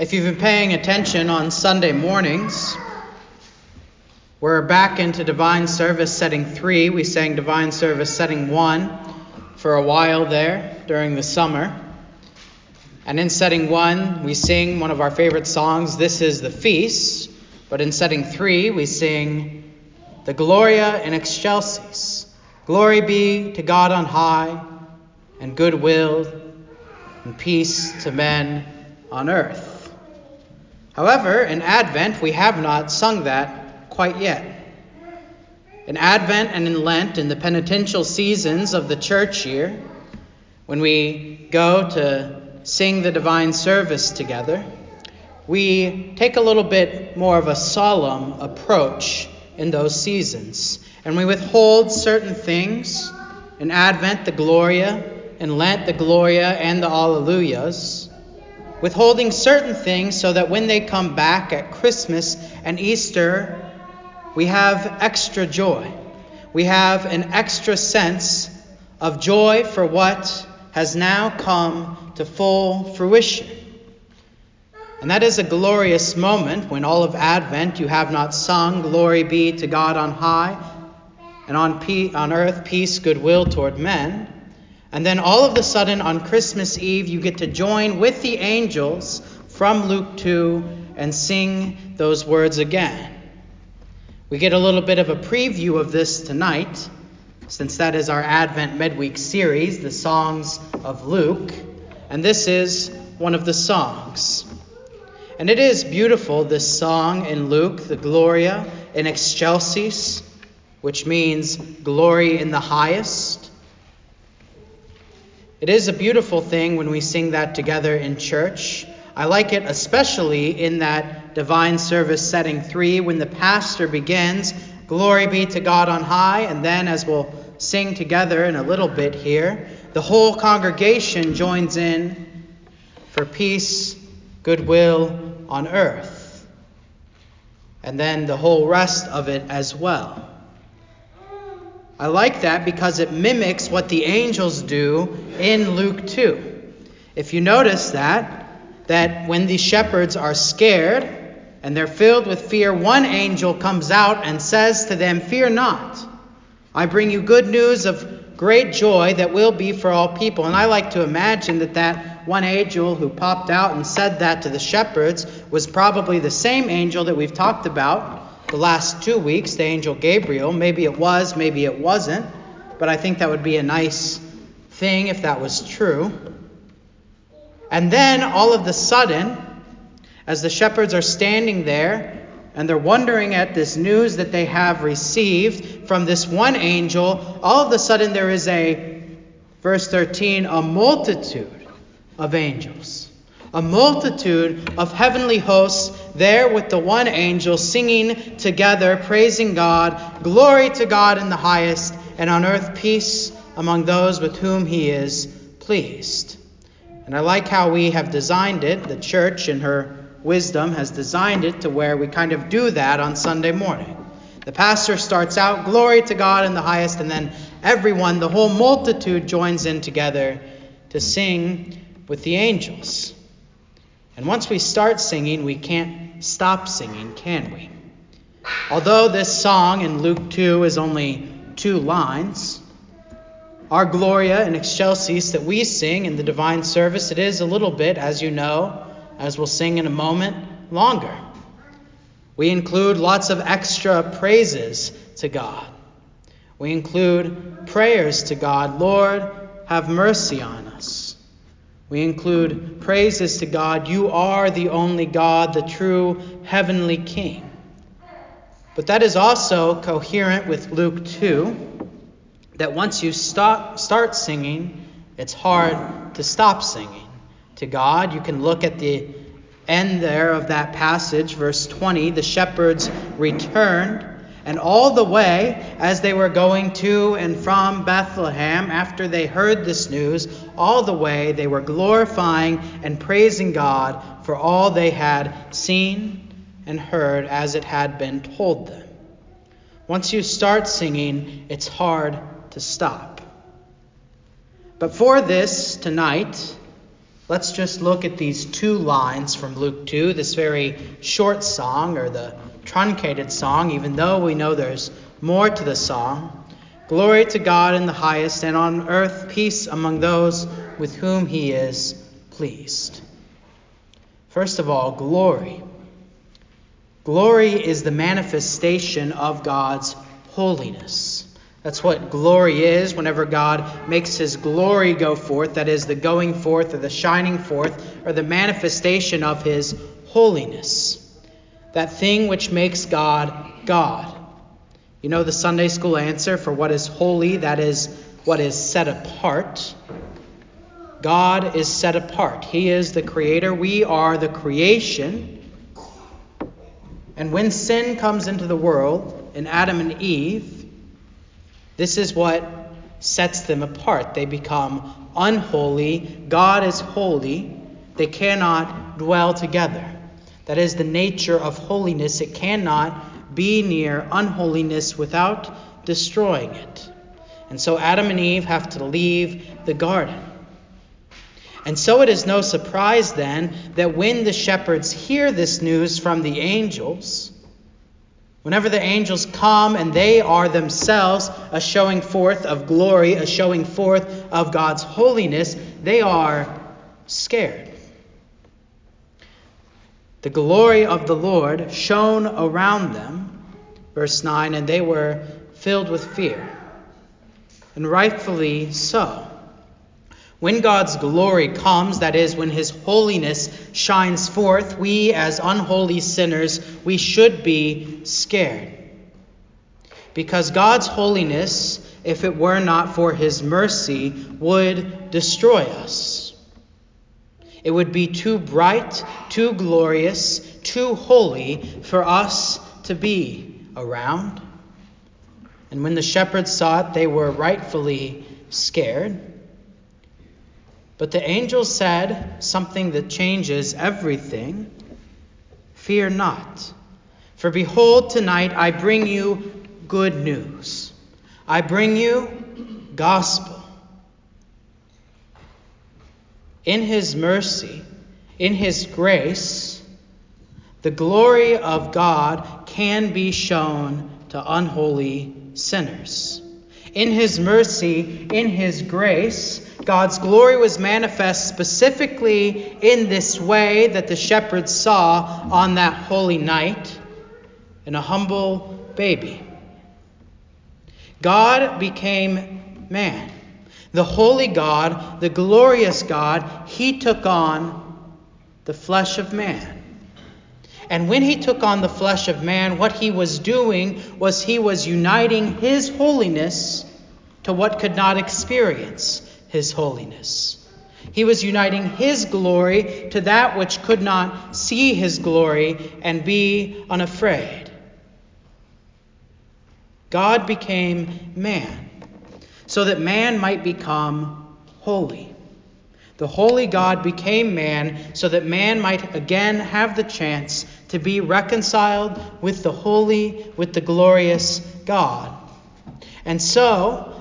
If you've been paying attention on Sunday mornings, we're back into Divine Service setting three. We sang Divine Service setting one for a while there during the summer. And in setting one, we sing one of our favorite songs, This is the Feast. But in setting three, we sing the Gloria in Excelsis. Glory be to God on high, and goodwill and peace to men on earth. However, in Advent, we have not sung that quite yet. In Advent and in Lent, in the penitential seasons of the church year, when we go to sing the divine service together, we take a little bit more of a solemn approach in those seasons. And we withhold certain things. In Advent, the Gloria. In Lent, the Gloria and the Alleluias withholding certain things so that when they come back at Christmas and Easter, we have extra joy. We have an extra sense of joy for what has now come to full fruition. And that is a glorious moment when all of Advent you have not sung, Glory be to God on high, and on, pe- on earth peace, goodwill toward men. And then all of a sudden on Christmas Eve, you get to join with the angels from Luke 2 and sing those words again. We get a little bit of a preview of this tonight, since that is our Advent Midweek series, the Songs of Luke. And this is one of the songs. And it is beautiful, this song in Luke, the Gloria in Excelsis, which means glory in the highest. It is a beautiful thing when we sing that together in church. I like it especially in that divine service setting three when the pastor begins, Glory be to God on high, and then as we'll sing together in a little bit here, the whole congregation joins in for peace, goodwill on earth, and then the whole rest of it as well. I like that because it mimics what the angels do in Luke 2. If you notice that, that when the shepherds are scared and they're filled with fear, one angel comes out and says to them, Fear not. I bring you good news of great joy that will be for all people. And I like to imagine that that one angel who popped out and said that to the shepherds was probably the same angel that we've talked about the last two weeks, the angel Gabriel. Maybe it was, maybe it wasn't, but I think that would be a nice thing if that was true. And then all of the sudden, as the shepherds are standing there and they're wondering at this news that they have received from this one angel, all of a sudden there is a, verse 13, a multitude of angels a multitude of heavenly hosts there with the one angel singing together, praising God, glory to God in the highest, and on earth peace among those with whom he is pleased. And I like how we have designed it, the church in her wisdom has designed it to where we kind of do that on Sunday morning. The pastor starts out, glory to God in the highest, and then everyone, the whole multitude, joins in together to sing with the angels. And once we start singing, we can't stop singing, can we? Although this song in Luke 2 is only two lines, our Gloria in Excelsis that we sing in the divine service, it is a little bit, as you know, as we'll sing in a moment, longer. We include lots of extra praises to God. We include prayers to God, Lord, have mercy on us. We include praises to God. You are the only God, the true heavenly King. But that is also coherent with Luke 2 that once you stop, start singing, it's hard to stop singing to God. You can look at the end there of that passage, verse 20. The shepherds returned and all the way, as they were going to and from Bethlehem, after they heard this news, all the way they were glorifying and praising God for all they had seen and heard as it had been told them. Once you start singing, it's hard to stop. But for this tonight, let's just look at these two lines from Luke 2, this very short song, or the truncated song, even though we know there's more to the song. Glory to God in the highest, and on earth peace among those with whom he is pleased. First of all, glory. Glory is the manifestation of God's holiness. That's what glory is whenever God makes his glory go forth, that is, the going forth or the shining forth or the manifestation of his holiness. That thing which makes God God. You know the Sunday school answer for what is holy, that is, what is set apart. God is set apart. He is the creator. We are the creation. And when sin comes into the world in Adam and Eve, this is what sets them apart. They become unholy. God is holy. They cannot dwell together. That is the nature of holiness. It cannot be near unholiness without destroying it. And so Adam and Eve have to leave the garden. And so it is no surprise then that when the shepherds hear this news from the angels, Whenever the angels come and they are themselves a showing forth of glory, a showing forth of God's holiness, they are scared. The glory of the Lord shone around them, verse 9, and they were filled with fear. And rightfully so. When God's glory comes, that is, when His holiness shines forth, we as unholy sinners, we should be scared. Because God's holiness, if it were not for His mercy, would destroy us. It would be too bright, too glorious, too holy for us to be around. And when the shepherds saw it, they were rightfully scared. But the angel said something that changes everything Fear not. For behold, tonight I bring you good news. I bring you gospel. In his mercy, in his grace, the glory of God can be shown to unholy sinners. In his mercy, in his grace, God's glory was manifest specifically in this way that the shepherds saw on that holy night in a humble baby. God became man. The holy God, the glorious God, he took on the flesh of man. And when he took on the flesh of man, what he was doing was he was uniting his holiness to what could not experience his holiness. He was uniting his glory to that which could not see his glory and be unafraid. God became man so that man might become holy. The holy God became man so that man might again have the chance to be reconciled with the holy, with the glorious God. And so,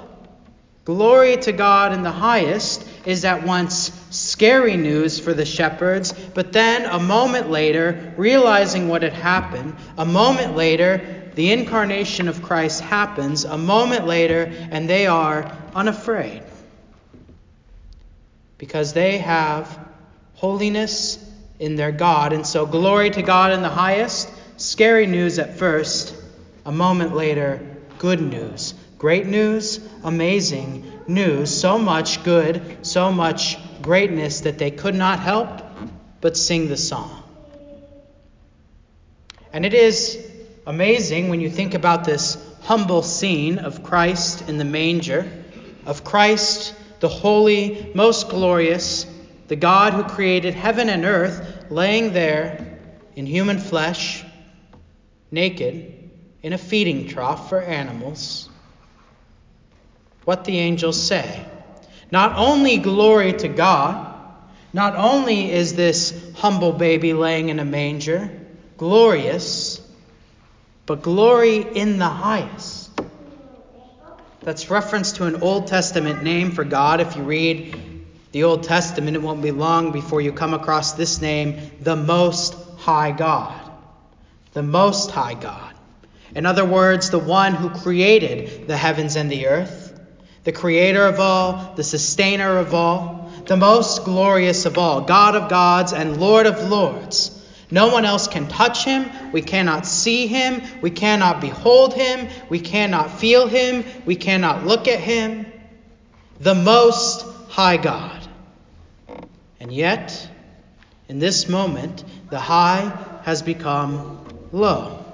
Glory to God in the highest is at once scary news for the shepherds, but then a moment later, realizing what had happened, a moment later, the incarnation of Christ happens, a moment later, and they are unafraid. Because they have holiness in their God. And so, glory to God in the highest, scary news at first, a moment later, good news. Great news, amazing news, so much good, so much greatness that they could not help but sing the song. And it is amazing when you think about this humble scene of Christ in the manger, of Christ, the holy, most glorious, the God who created heaven and earth, laying there in human flesh, naked, in a feeding trough for animals what the angels say. Not only glory to God, not only is this humble baby laying in a manger glorious, but glory in the highest. That's reference to an Old Testament name for God. If you read The Old Testament, it won't be long before you come across this name, the Most High God. The Most High God. In other words, the one who created the heavens and the earth, the creator of all, the sustainer of all, the most glorious of all, God of gods and Lord of lords. No one else can touch him. We cannot see him. We cannot behold him. We cannot feel him. We cannot look at him. The Most High God. And yet, in this moment, the high has become low.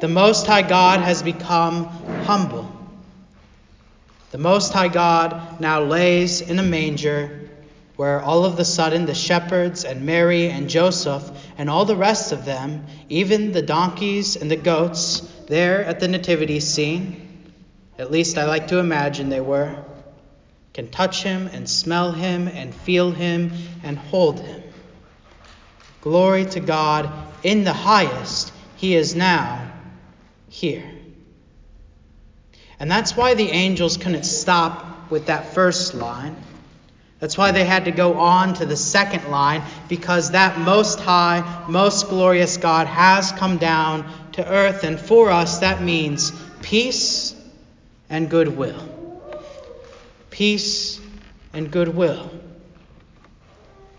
The Most High God has become humble. The Most High God now lays in a manger where all of a sudden the shepherds and Mary and Joseph and all the rest of them, even the donkeys and the goats there at the nativity scene, at least I like to imagine they were, can touch him and smell him and feel him and hold him. Glory to God in the highest, he is now here. And that's why the angels couldn't stop with that first line. That's why they had to go on to the second line, because that most high, most glorious God has come down to earth. And for us, that means peace and goodwill peace, and goodwill.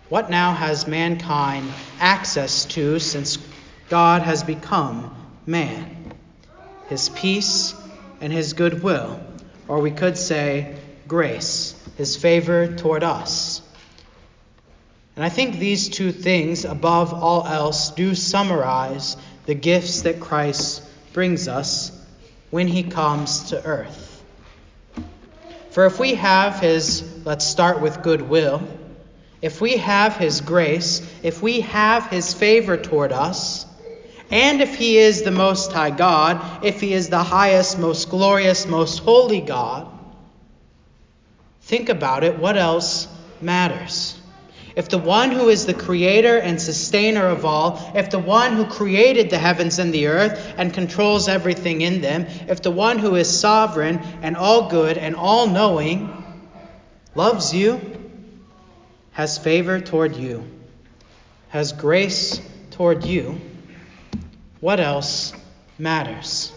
What now has mankind access to since God has become man? His peace and his goodwill, or we could say grace, his favor toward us. And I think these two things, above all else, do summarize the gifts that Christ brings us when he comes to earth. For if we have his, let's start with goodwill, if we have his grace, if we have his favor toward us, and if he is the Most High God, if he is the highest, most glorious, most holy God, think about it. What else matters? If the one who is the creator and sustainer of all, if the one who created the heavens and the earth and controls everything in them, if the one who is sovereign and all good and all knowing loves you, has favor toward you, has grace toward you, what else matters?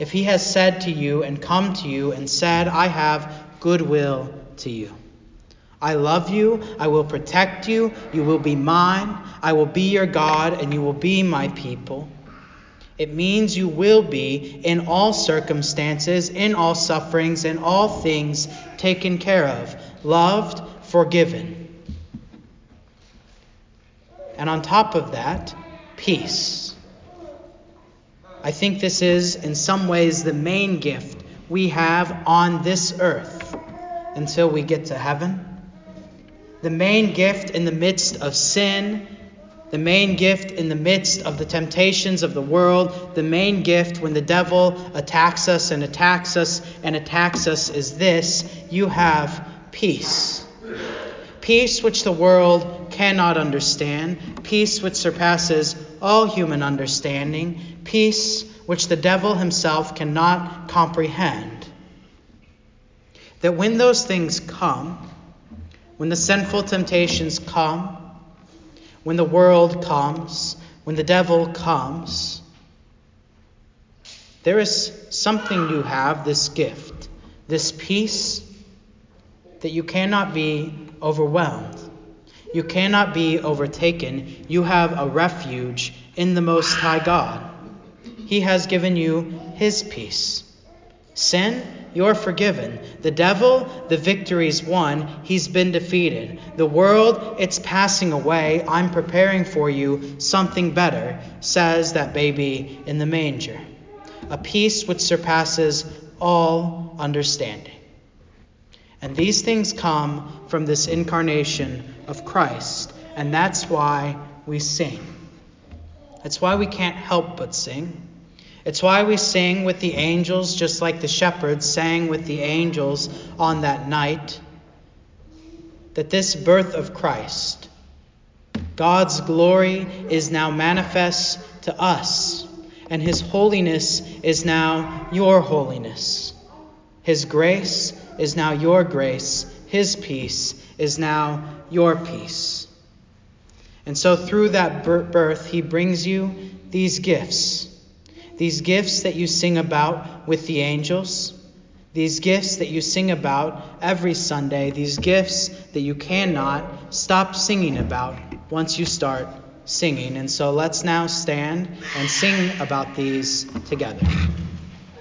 If he has said to you and come to you and said, I have goodwill to you. I love you. I will protect you. You will be mine. I will be your God, and you will be my people. It means you will be, in all circumstances, in all sufferings, in all things, taken care of, loved, forgiven. And on top of that, peace. I think this is, in some ways, the main gift we have on this earth until we get to heaven the main gift in the midst of sin, the main gift in the midst of the temptations of the world, the main gift when the devil attacks us and attacks us and attacks us is this you have peace. Peace which the world cannot understand, peace which surpasses all human understanding, peace which the devil himself cannot comprehend. That when those things come, when the sinful temptations come, when the world comes, when the devil comes, there is something you have, this gift, this peace, that you cannot be overwhelmed. You cannot be overtaken. You have a refuge in the Most High God. He has given you His peace. Sin, you're forgiven. The devil, the victory's won. He's been defeated. The world, it's passing away. I'm preparing for you something better, says that baby in the manger. A peace which surpasses all understanding. And these things come from this incarnation of Christ. And that's why we sing. That's why we can't help but sing. It's why we sing with the angels, just like the shepherds sang with the angels on that night, that this birth of Christ, God's glory, is now manifest to us, and his holiness is now your holiness. His grace is now your grace. His peace is now your peace. And so, through that birth, he brings you these gifts. These gifts that you sing about with the angels. These gifts that you sing about every Sunday. These gifts that you cannot stop singing about once you start singing. And so let's now stand and sing about these together.